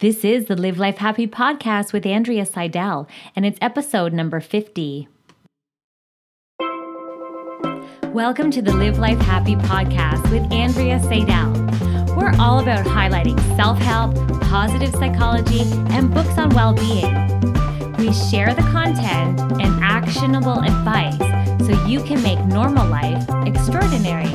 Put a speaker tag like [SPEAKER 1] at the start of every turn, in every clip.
[SPEAKER 1] This is the Live Life Happy podcast with Andrea Seidel, and it's episode number 50. Welcome to the Live Life Happy podcast with Andrea Seidel. We're all about highlighting self help, positive psychology, and books on well being. We share the content and actionable advice so you can make normal life extraordinary.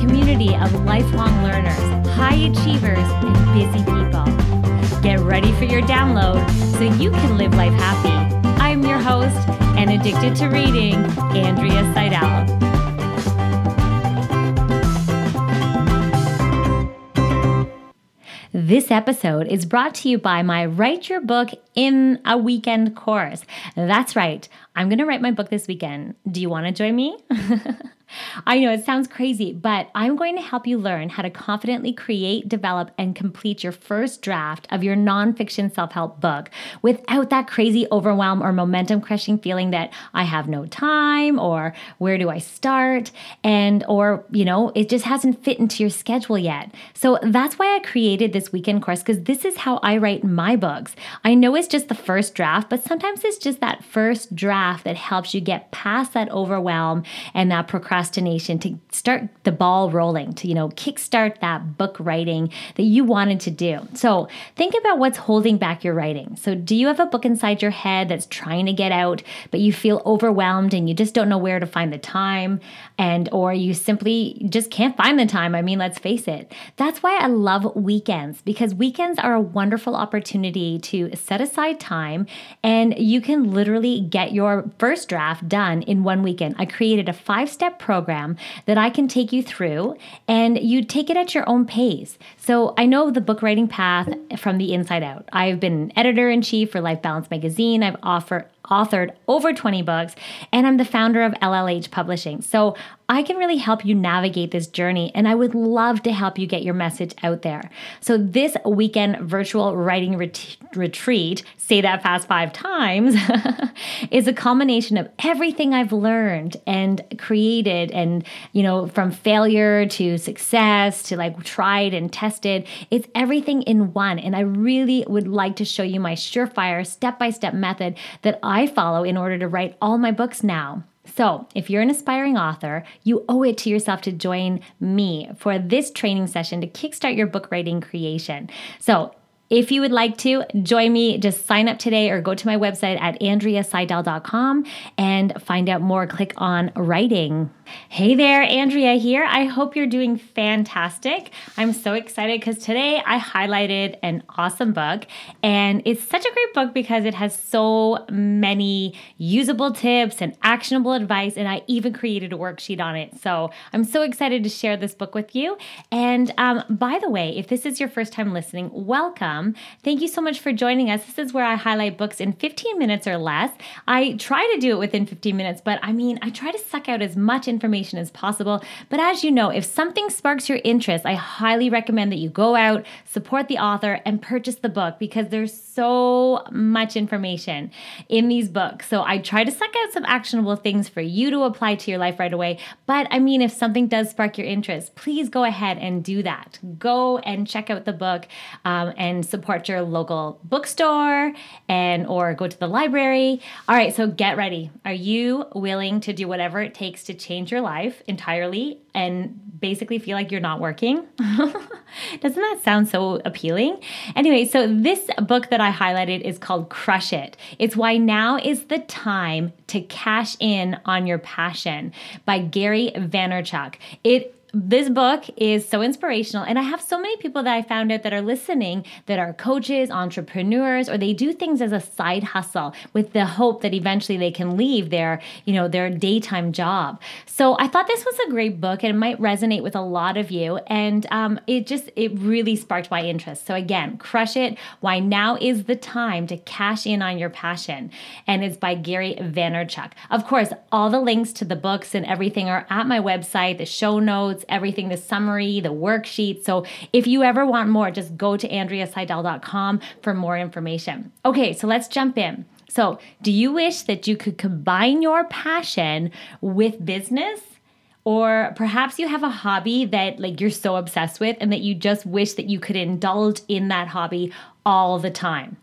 [SPEAKER 1] Community of lifelong learners, high achievers, and busy people. Get ready for your download so you can live life happy. I'm your host and addicted to reading, Andrea Seidel. This episode is brought to you by my Write Your Book in a Weekend course. That's right, I'm going to write my book this weekend. Do you want to join me? I know it sounds crazy, but I'm going to help you learn how to confidently create, develop, and complete your first draft of your nonfiction self help book without that crazy overwhelm or momentum crushing feeling that I have no time or where do I start? And, or, you know, it just hasn't fit into your schedule yet. So that's why I created this weekend course because this is how I write my books. I know it's just the first draft, but sometimes it's just that first draft that helps you get past that overwhelm and that procrastination procrastination to start the ball rolling, to, you know, kickstart that book writing that you wanted to do. So think about what's holding back your writing. So do you have a book inside your head that's trying to get out, but you feel overwhelmed and you just don't know where to find the time and or you simply just can't find the time. I mean, let's face it. That's why I love weekends because weekends are a wonderful opportunity to set aside time and you can literally get your first draft done in one weekend. I created a five-step program that I can take you through and you take it at your own pace. So I know the book writing path from the inside out. I've been editor in chief for Life Balance magazine. I've offered authored over 20 books, and I'm the founder of LLH Publishing. So I can really help you navigate this journey, and I would love to help you get your message out there. So, this weekend virtual writing ret- retreat, say that fast five times, is a combination of everything I've learned and created, and you know, from failure to success to like tried and tested. It's everything in one, and I really would like to show you my surefire step by step method that I follow in order to write all my books now. So, if you're an aspiring author, you owe it to yourself to join me for this training session to kickstart your book writing creation. So, if you would like to join me, just sign up today or go to my website at andreaseidel.com and find out more. Click on writing. Hey there, Andrea here. I hope you're doing fantastic. I'm so excited because today I highlighted an awesome book, and it's such a great book because it has so many usable tips and actionable advice, and I even created a worksheet on it. So I'm so excited to share this book with you. And um, by the way, if this is your first time listening, welcome. Thank you so much for joining us. This is where I highlight books in 15 minutes or less. I try to do it within 15 minutes, but I mean, I try to suck out as much information information as possible. But as you know, if something sparks your interest, I highly recommend that you go out, support the author, and purchase the book because there's so much information in these books. So I try to suck out some actionable things for you to apply to your life right away. But I mean, if something does spark your interest, please go ahead and do that. Go and check out the book um, and support your local bookstore and or go to the library. All right, so get ready. Are you willing to do whatever it takes to change your life entirely and basically feel like you're not working. Doesn't that sound so appealing? Anyway, so this book that I highlighted is called Crush It. It's Why Now is the Time to Cash In on Your Passion by Gary Vaynerchuk. It this book is so inspirational and i have so many people that i found out that are listening that are coaches entrepreneurs or they do things as a side hustle with the hope that eventually they can leave their you know their daytime job. So i thought this was a great book and it might resonate with a lot of you and um, it just it really sparked my interest. So again crush it why now is the time to cash in on your passion and it's by gary vaynerchuk. Of course all the links to the books and everything are at my website the show notes notes, everything, the summary, the worksheet. So if you ever want more, just go to andreaseidel.com for more information. Okay, so let's jump in. So, do you wish that you could combine your passion with business? or perhaps you have a hobby that like you're so obsessed with and that you just wish that you could indulge in that hobby all the time.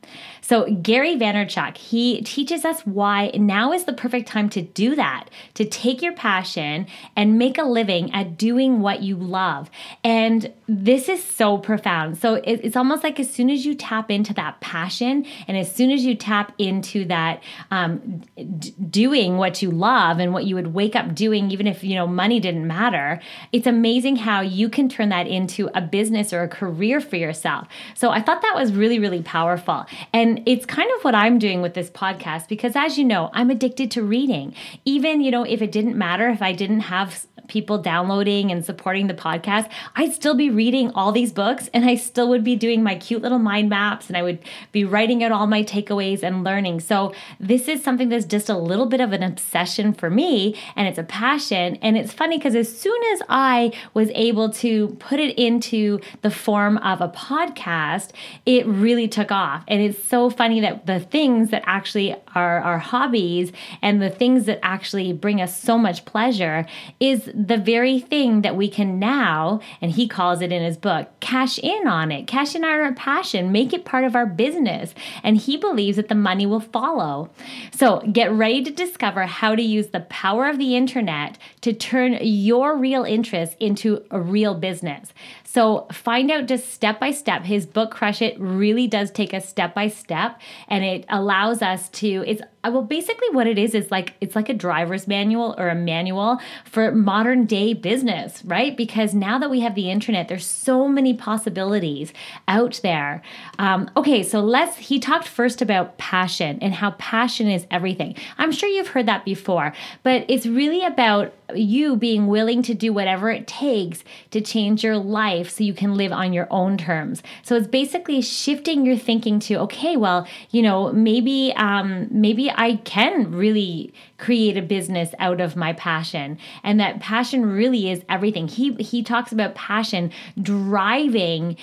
[SPEAKER 1] So, Gary Vaynerchuk, he teaches us why now is the perfect time to do that, to take your passion and make a living at doing what you love. And this is so profound. So, it's almost like as soon as you tap into that passion and as soon as you tap into that um, d- doing what you love and what you would wake up doing, even if, you know, money didn't matter, it's amazing how you can turn that into a business or a career for yourself. So, I thought that was really, really powerful. And it's kind of what I'm doing with this podcast because as you know, I'm addicted to reading. Even, you know, if it didn't matter if I didn't have people downloading and supporting the podcast, I'd still be reading all these books and I still would be doing my cute little mind maps and I would be writing out all my takeaways and learning. So, this is something that's just a little bit of an obsession for me and it's a passion. And it's funny because as soon as I was able to put it into the form of a podcast, it really took off. And it's so funny that the things that actually are our hobbies and the things that actually bring us so much pleasure is the very thing that we can now, and he calls it in his book, cash in on it, cash in on our passion, make it part of our business. And he believes that the money will follow. So get ready to discover how to use the power of the internet to turn your real interest into a real business. So find out just step by step. His book Crush It really does take us step by step and it allows us to it's well basically what it is is like it's like a driver's manual or a manual for modern day business, right? Because now that we have the internet, there's so many possibilities out there. Um, okay, so let's he talked first about passion and how passion is everything. I'm sure you've heard that before, but it's really about you being willing to do whatever it takes to change your life so you can live on your own terms. So it's basically shifting your thinking to okay, well, you know, maybe um, maybe I can really create a business out of my passion, and that passion really is everything. He he talks about passion driving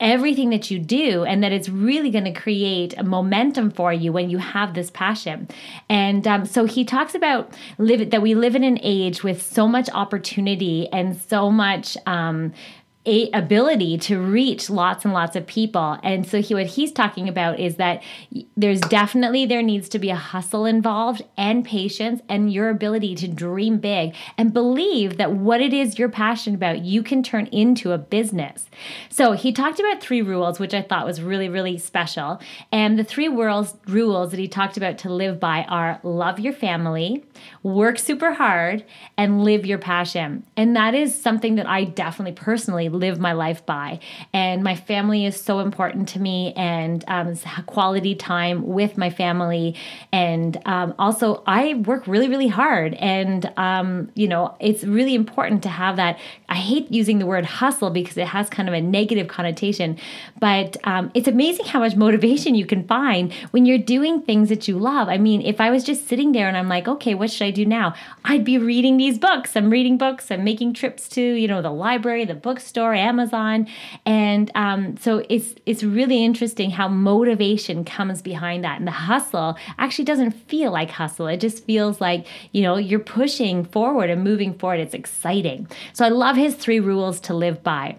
[SPEAKER 1] everything that you do and that it's really going to create a momentum for you when you have this passion and um, so he talks about live that we live in an age with so much opportunity and so much um, a ability to reach lots and lots of people. And so he what he's talking about is that there's definitely there needs to be a hustle involved and patience and your ability to dream big and believe that what it is you're passionate about you can turn into a business. So he talked about three rules which I thought was really really special. And the three rules rules that he talked about to live by are love your family, work super hard and live your passion. And that is something that I definitely personally live my life by. And my family is so important to me, and um, quality time with my family. And um, also, I work really, really hard. And, um, you know, it's really important to have that. I hate using the word hustle because it has kind of a negative connotation, but um, it's amazing how much motivation you can find when you're doing things that you love. I mean, if I was just sitting there and I'm like, okay, what should I do now? I'd be reading these books. I'm reading books. I'm making trips to, you know, the library, the bookstore Amazon, and um, so it's it's really interesting how motivation comes behind that, and the hustle actually doesn't feel like hustle. It just feels like you know you're pushing forward and moving forward. It's exciting. So I love his three rules to live by.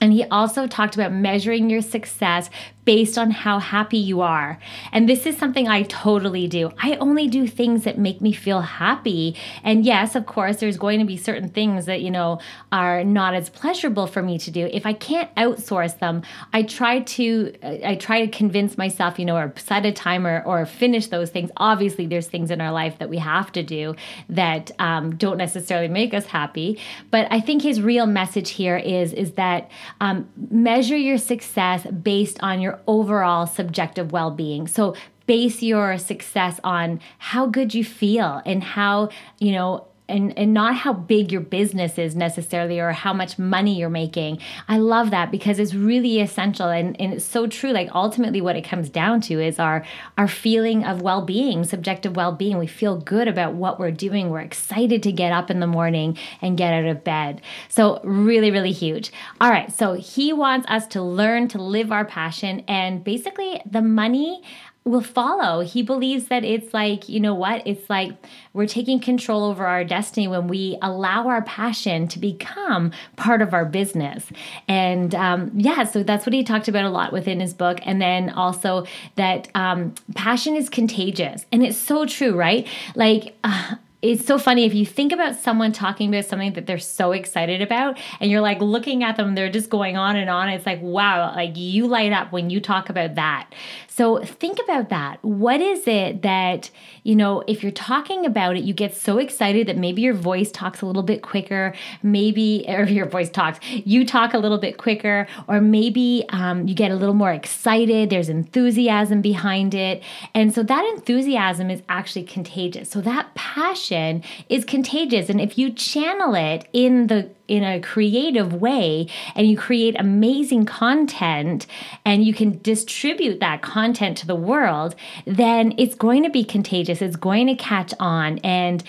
[SPEAKER 1] And he also talked about measuring your success based on how happy you are. And this is something I totally do. I only do things that make me feel happy. And yes, of course, there's going to be certain things that, you know, are not as pleasurable for me to do. If I can't outsource them, I try to I try to convince myself, you know, or set a timer or finish those things. Obviously, there's things in our life that we have to do that um, don't necessarily make us happy. But I think his real message here is is that um, measure your success based on your overall subjective well being. So base your success on how good you feel and how, you know, and, and not how big your business is necessarily or how much money you're making. I love that because it's really essential and, and it's so true. Like ultimately what it comes down to is our our feeling of well-being, subjective well-being. We feel good about what we're doing. We're excited to get up in the morning and get out of bed. So really, really huge. All right. So he wants us to learn to live our passion and basically the money will follow. He believes that it's like, you know what? It's like we're taking control over our destiny when we allow our passion to become part of our business. And um, yeah, so that's what he talked about a lot within his book. And then also that um, passion is contagious. And it's so true, right? Like, uh, it's so funny if you think about someone talking about something that they're so excited about and you're like looking at them they're just going on and on it's like wow like you light up when you talk about that. So think about that. What is it that you know if you're talking about it you get so excited that maybe your voice talks a little bit quicker maybe or your voice talks you talk a little bit quicker or maybe um, you get a little more excited there's enthusiasm behind it. And so that enthusiasm is actually contagious. So that passion is contagious. And if you channel it in the in a creative way and you create amazing content and you can distribute that content to the world, then it's going to be contagious. It's going to catch on. And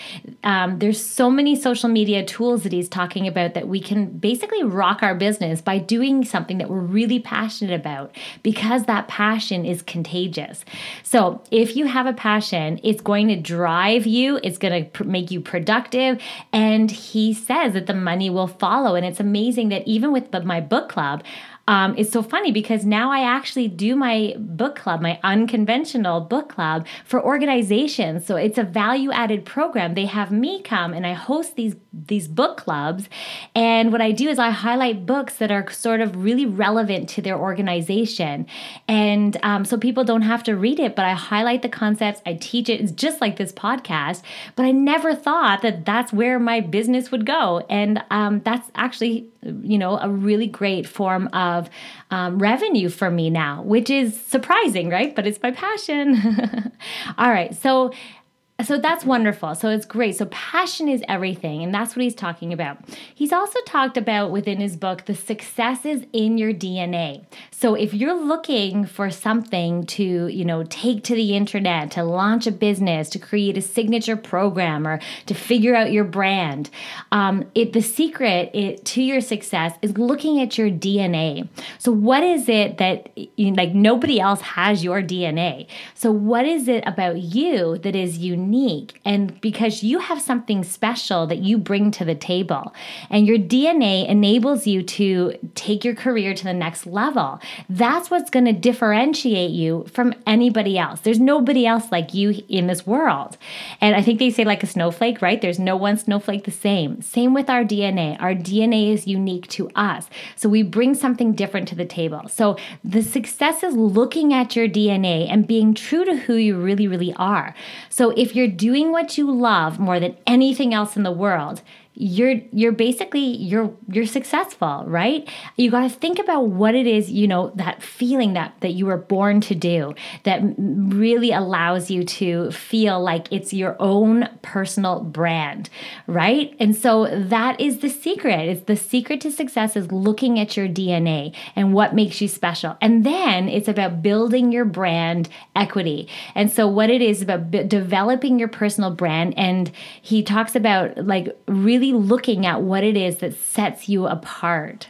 [SPEAKER 1] um, there's so many social media tools that he's talking about that we can basically rock our business by doing something that we're really passionate about because that passion is contagious. So if you have a passion, it's going to drive you, it's going to pr- make you productive. And he says that the money will follow. And it's amazing that even with my book club, um, it's so funny because now I actually do my book club, my unconventional book club for organizations. So it's a value added program. They have me come and I host these these book clubs, and what I do is I highlight books that are sort of really relevant to their organization, and um, so people don't have to read it, but I highlight the concepts. I teach it. It's just like this podcast, but I never thought that that's where my business would go, and um, that's actually you know a really great form of um, revenue for me now, which is surprising, right? But it's my passion. All right. So so that's wonderful. So it's great. So passion is everything, and that's what he's talking about. He's also talked about within his book the successes in your DNA. So if you're looking for something to, you know, take to the internet, to launch a business, to create a signature program, or to figure out your brand, um, it the secret it, to your success is looking at your DNA. So what is it that you, like nobody else has your DNA? So what is it about you that is unique? Unique and because you have something special that you bring to the table. And your DNA enables you to take your career to the next level. That's what's going to differentiate you from anybody else. There's nobody else like you in this world. And I think they say like a snowflake, right? There's no one snowflake the same. Same with our DNA. Our DNA is unique to us. So we bring something different to the table. So the success is looking at your DNA and being true to who you really, really are. So if you're doing what you love more than anything else in the world, you're you're basically you're you're successful right? You got to think about what it is you know that feeling that that you were born to do that really allows you to feel like it's your own personal brand right? And so that is the secret. It's the secret to success is looking at your dna and what makes you special. And then it's about building your brand equity. And so what it is about b- developing your personal brand and he talks about like really looking at what it is that sets you apart.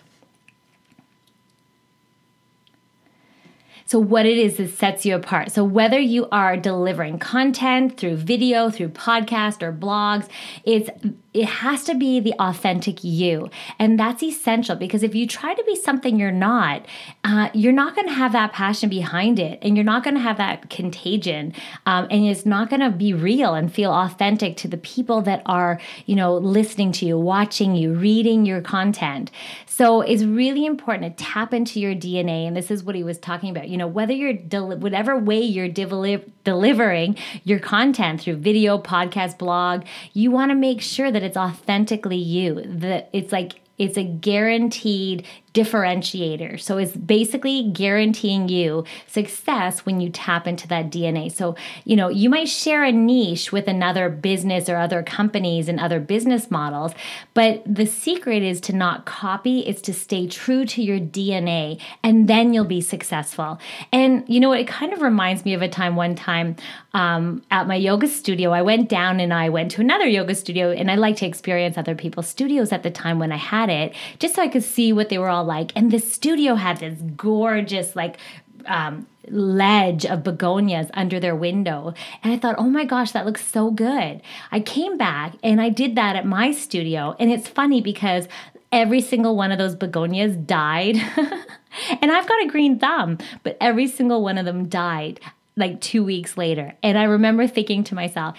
[SPEAKER 1] So, what it is that sets you apart. So, whether you are delivering content through video, through podcast or blogs, it's it has to be the authentic you. And that's essential because if you try to be something you're not, uh, you're not going to have that passion behind it and you're not going to have that contagion. Um, and it's not going to be real and feel authentic to the people that are, you know, listening to you, watching you, reading your content. So it's really important to tap into your DNA. And this is what he was talking about. You know, whether you're, whatever way you're deli- delivering your content through video, podcast, blog, you want to make sure that it's authentically you. That it's like it's a guaranteed differentiator. So it's basically guaranteeing you success when you tap into that DNA. So, you know, you might share a niche with another business or other companies and other business models, but the secret is to not copy, it's to stay true to your DNA, and then you'll be successful. And, you know, it kind of reminds me of a time one time um, at my yoga studio. I went down and I went to another yoga studio, and I like to experience other people's studios at the time when I had it, just so I could see what they were all like. And the studio had this gorgeous, like, um, ledge of begonias under their window. And I thought, oh my gosh, that looks so good. I came back and I did that at my studio. And it's funny because every single one of those begonias died. and I've got a green thumb, but every single one of them died like two weeks later. And I remember thinking to myself,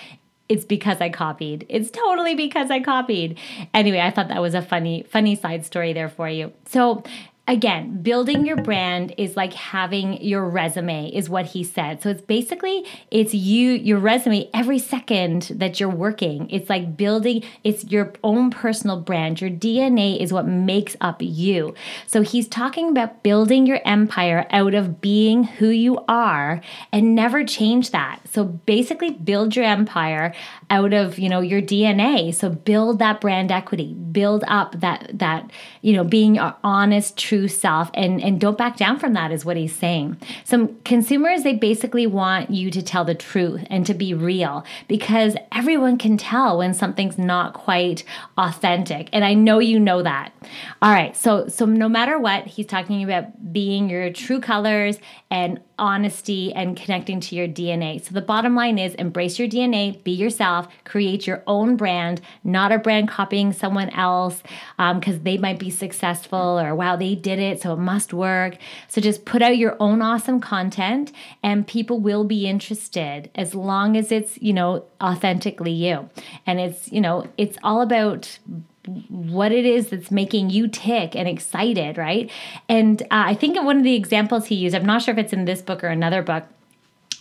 [SPEAKER 1] it's because I copied. It's totally because I copied. Anyway, I thought that was a funny, funny side story there for you. So again, building your brand is like having your resume is what he said. So it's basically it's you your resume every second that you're working. It's like building it's your own personal brand. Your DNA is what makes up you. So he's talking about building your empire out of being who you are and never change that. So basically build your empire out of, you know, your DNA. So build that brand equity. Build up that that, you know, being honest, true true self and and don't back down from that is what he's saying. Some consumers they basically want you to tell the truth and to be real because everyone can tell when something's not quite authentic. And I know you know that. All right. So so no matter what, he's talking about being your true colors and honesty and connecting to your DNA. So the bottom line is embrace your DNA, be yourself, create your own brand, not a brand copying someone else because um, they might be successful or wow, they did it, so it must work. So just put out your own awesome content and people will be interested as long as it's, you know, authentically you. And it's, you know, it's all about what it is that's making you tick and excited, right? And uh, I think one of the examples he used, I'm not sure if it's in this book or another book,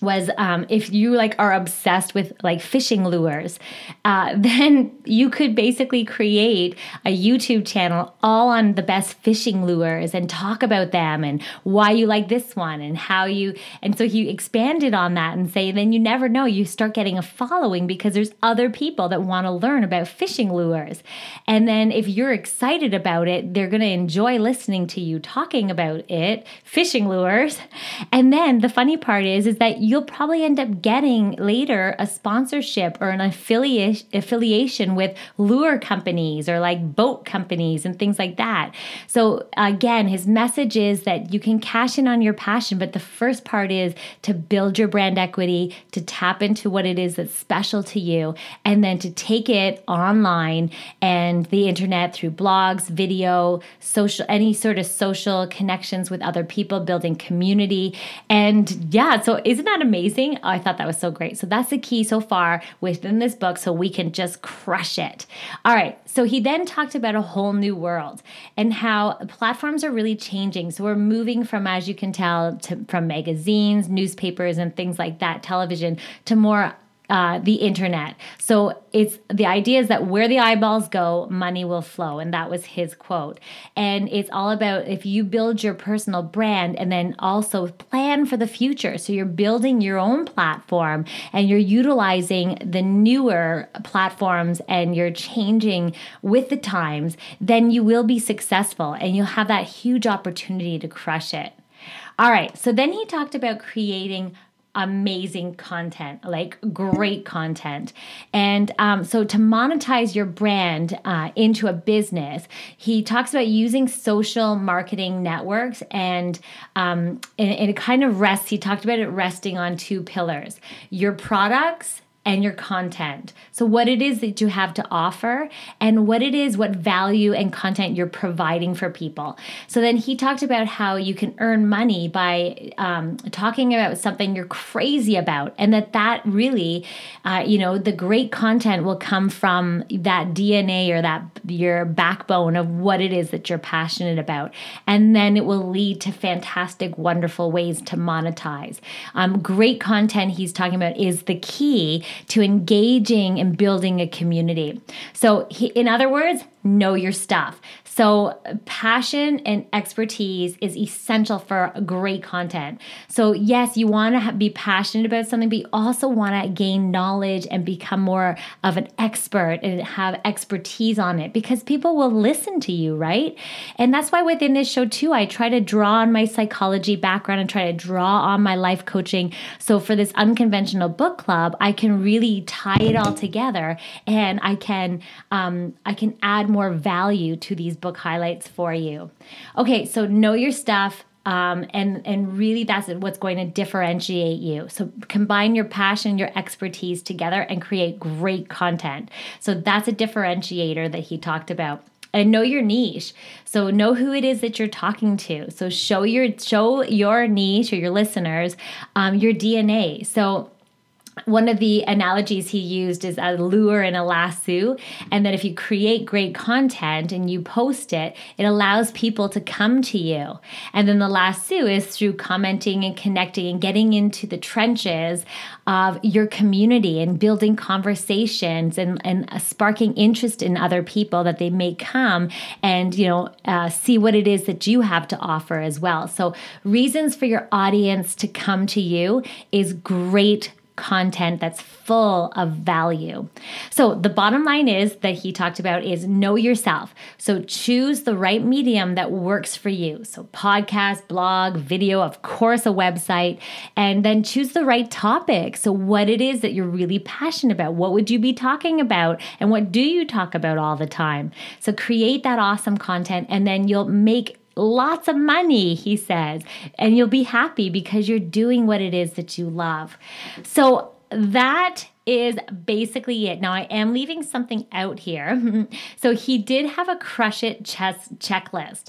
[SPEAKER 1] was um, if you like are obsessed with like fishing lures uh, then you could basically create a youtube channel all on the best fishing lures and talk about them and why you like this one and how you and so he expanded on that and say then you never know you start getting a following because there's other people that want to learn about fishing lures. And then if you're excited about it they're going to enjoy listening to you talking about it fishing lures and then the funny part is is that you'll probably end up getting later a sponsorship or an affiliation affiliation with lure companies or like boat companies and things like that. So again, his message is that you can cash in on your passion, but the first part is to build your brand equity, to tap into what it is that's special to you, and then to take it online and the internet through blogs, video, social any sort of social connections with other people, building community. And yeah, so isn't that amazing? Oh, I thought that was so great. So that's the key so far within this book so we can just crush it. All right. So he then talked about a whole new world and how platforms are really changing. So we're moving from, as you can tell, to, from magazines, newspapers, and things like that, television, to more uh, the internet. So it's the idea is that where the eyeballs go, money will flow. And that was his quote. And it's all about if you build your personal brand and then also plan for the future. So you're building your own platform and you're utilizing the newer platforms and you're changing with the times, then you will be successful and you'll have that huge opportunity to crush it. All right. So then he talked about creating amazing content, like great content. And um, so to monetize your brand uh, into a business, he talks about using social marketing networks and, um, and, and it kind of rests, he talked about it resting on two pillars your products and your content. So, what it is that you have to offer, and what it is, what value and content you're providing for people. So, then he talked about how you can earn money by um, talking about something you're crazy about, and that that really, uh, you know, the great content will come from that DNA or that your backbone of what it is that you're passionate about. And then it will lead to fantastic, wonderful ways to monetize. Um, great content he's talking about is the key to engaging and building a community. So, he, in other words, know your stuff. So, passion and expertise is essential for great content. So, yes, you want to be passionate about something, but you also want to gain knowledge and become more of an expert and have expertise on it because people will listen to you, right? And that's why within this show, too, I try to draw on my psychology background and try to draw on my life coaching. So, for this unconventional book club, I can really tie it all together and I can um, I can add more value to these books book highlights for you. Okay, so know your stuff, Um, and and really that's what's going to differentiate you. So combine your passion your expertise together and create great content. So that's a differentiator that he talked about. And know your niche. So know who it is that you're talking to. So show your show your niche or your listeners um, your dna so one of the analogies he used is a lure and a lasso. And that if you create great content and you post it, it allows people to come to you. And then the lasso is through commenting and connecting and getting into the trenches of your community and building conversations and, and sparking interest in other people that they may come and, you know, uh, see what it is that you have to offer as well. So, reasons for your audience to come to you is great content that's full of value. So, the bottom line is that he talked about is know yourself. So, choose the right medium that works for you. So, podcast, blog, video, of course, a website, and then choose the right topic. So, what it is that you're really passionate about. What would you be talking about? And what do you talk about all the time? So, create that awesome content, and then you'll make lots of money, he says, and you'll be happy because you're doing what it is that you love. So that is basically it. Now, I am leaving something out here. so, he did have a crush it chess checklist.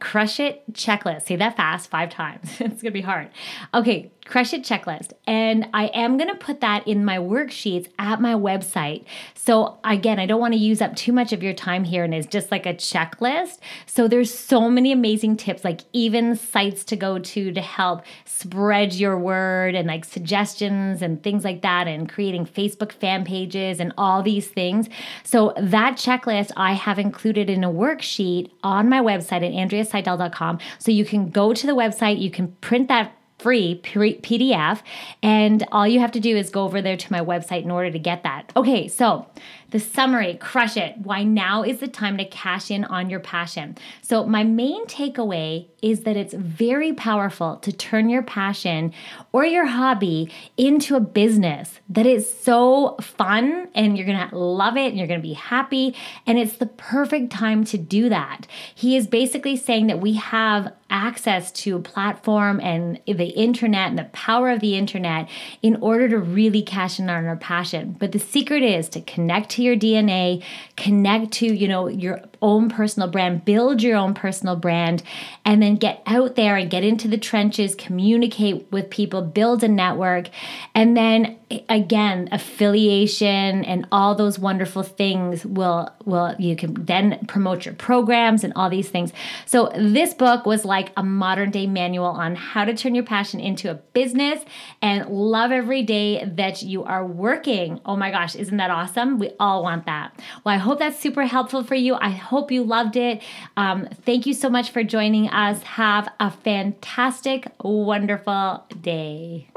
[SPEAKER 1] Crush it checklist. Say that fast five times. it's going to be hard. Okay, crush it checklist. And I am going to put that in my worksheets at my website. So, again, I don't want to use up too much of your time here, and it's just like a checklist. So, there's so many amazing tips, like even sites to go to to help spread your word and like suggestions and things like that, and creating Facebook fan pages and all these things. So that checklist I have included in a worksheet on my website at andreaseidel.com. So you can go to the website, you can print that free PDF, and all you have to do is go over there to my website in order to get that. Okay, so the summary, crush it. Why now is the time to cash in on your passion. So, my main takeaway is that it's very powerful to turn your passion or your hobby into a business that is so fun and you're gonna love it and you're gonna be happy. And it's the perfect time to do that. He is basically saying that we have access to a platform and the internet and the power of the internet in order to really cash in on our passion. But the secret is to connect to your DNA, connect to, you know, your own personal brand, build your own personal brand, and then get out there and get into the trenches, communicate with people, build a network, and then again, affiliation and all those wonderful things will will you can then promote your programs and all these things. So this book was like a modern day manual on how to turn your passion into a business and love every day that you are working. Oh my gosh, isn't that awesome? We all want that. Well, I hope that's super helpful for you. I hope you loved it. Um, thank you so much for joining us. Have a fantastic, wonderful day.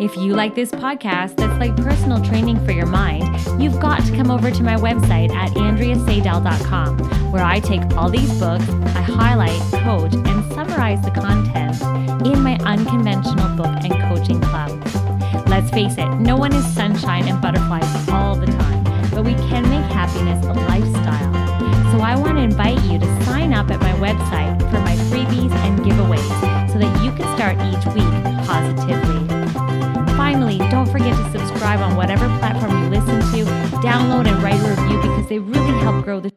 [SPEAKER 1] If you like this podcast that's like personal training for your mind, you've got to come over to my website at andreaseidel.com, where I take all these books, I highlight, coach, and summarize the content in my unconventional book and coaching club. Let's face it, no one is sunshine and butterflies all the time, but we can make happiness a lifestyle. So I want to invite you to sign up at my website for my freebies and giveaways so that you can start each week positively. Don't forget to subscribe on whatever platform you listen to, download and write a review because they really help grow the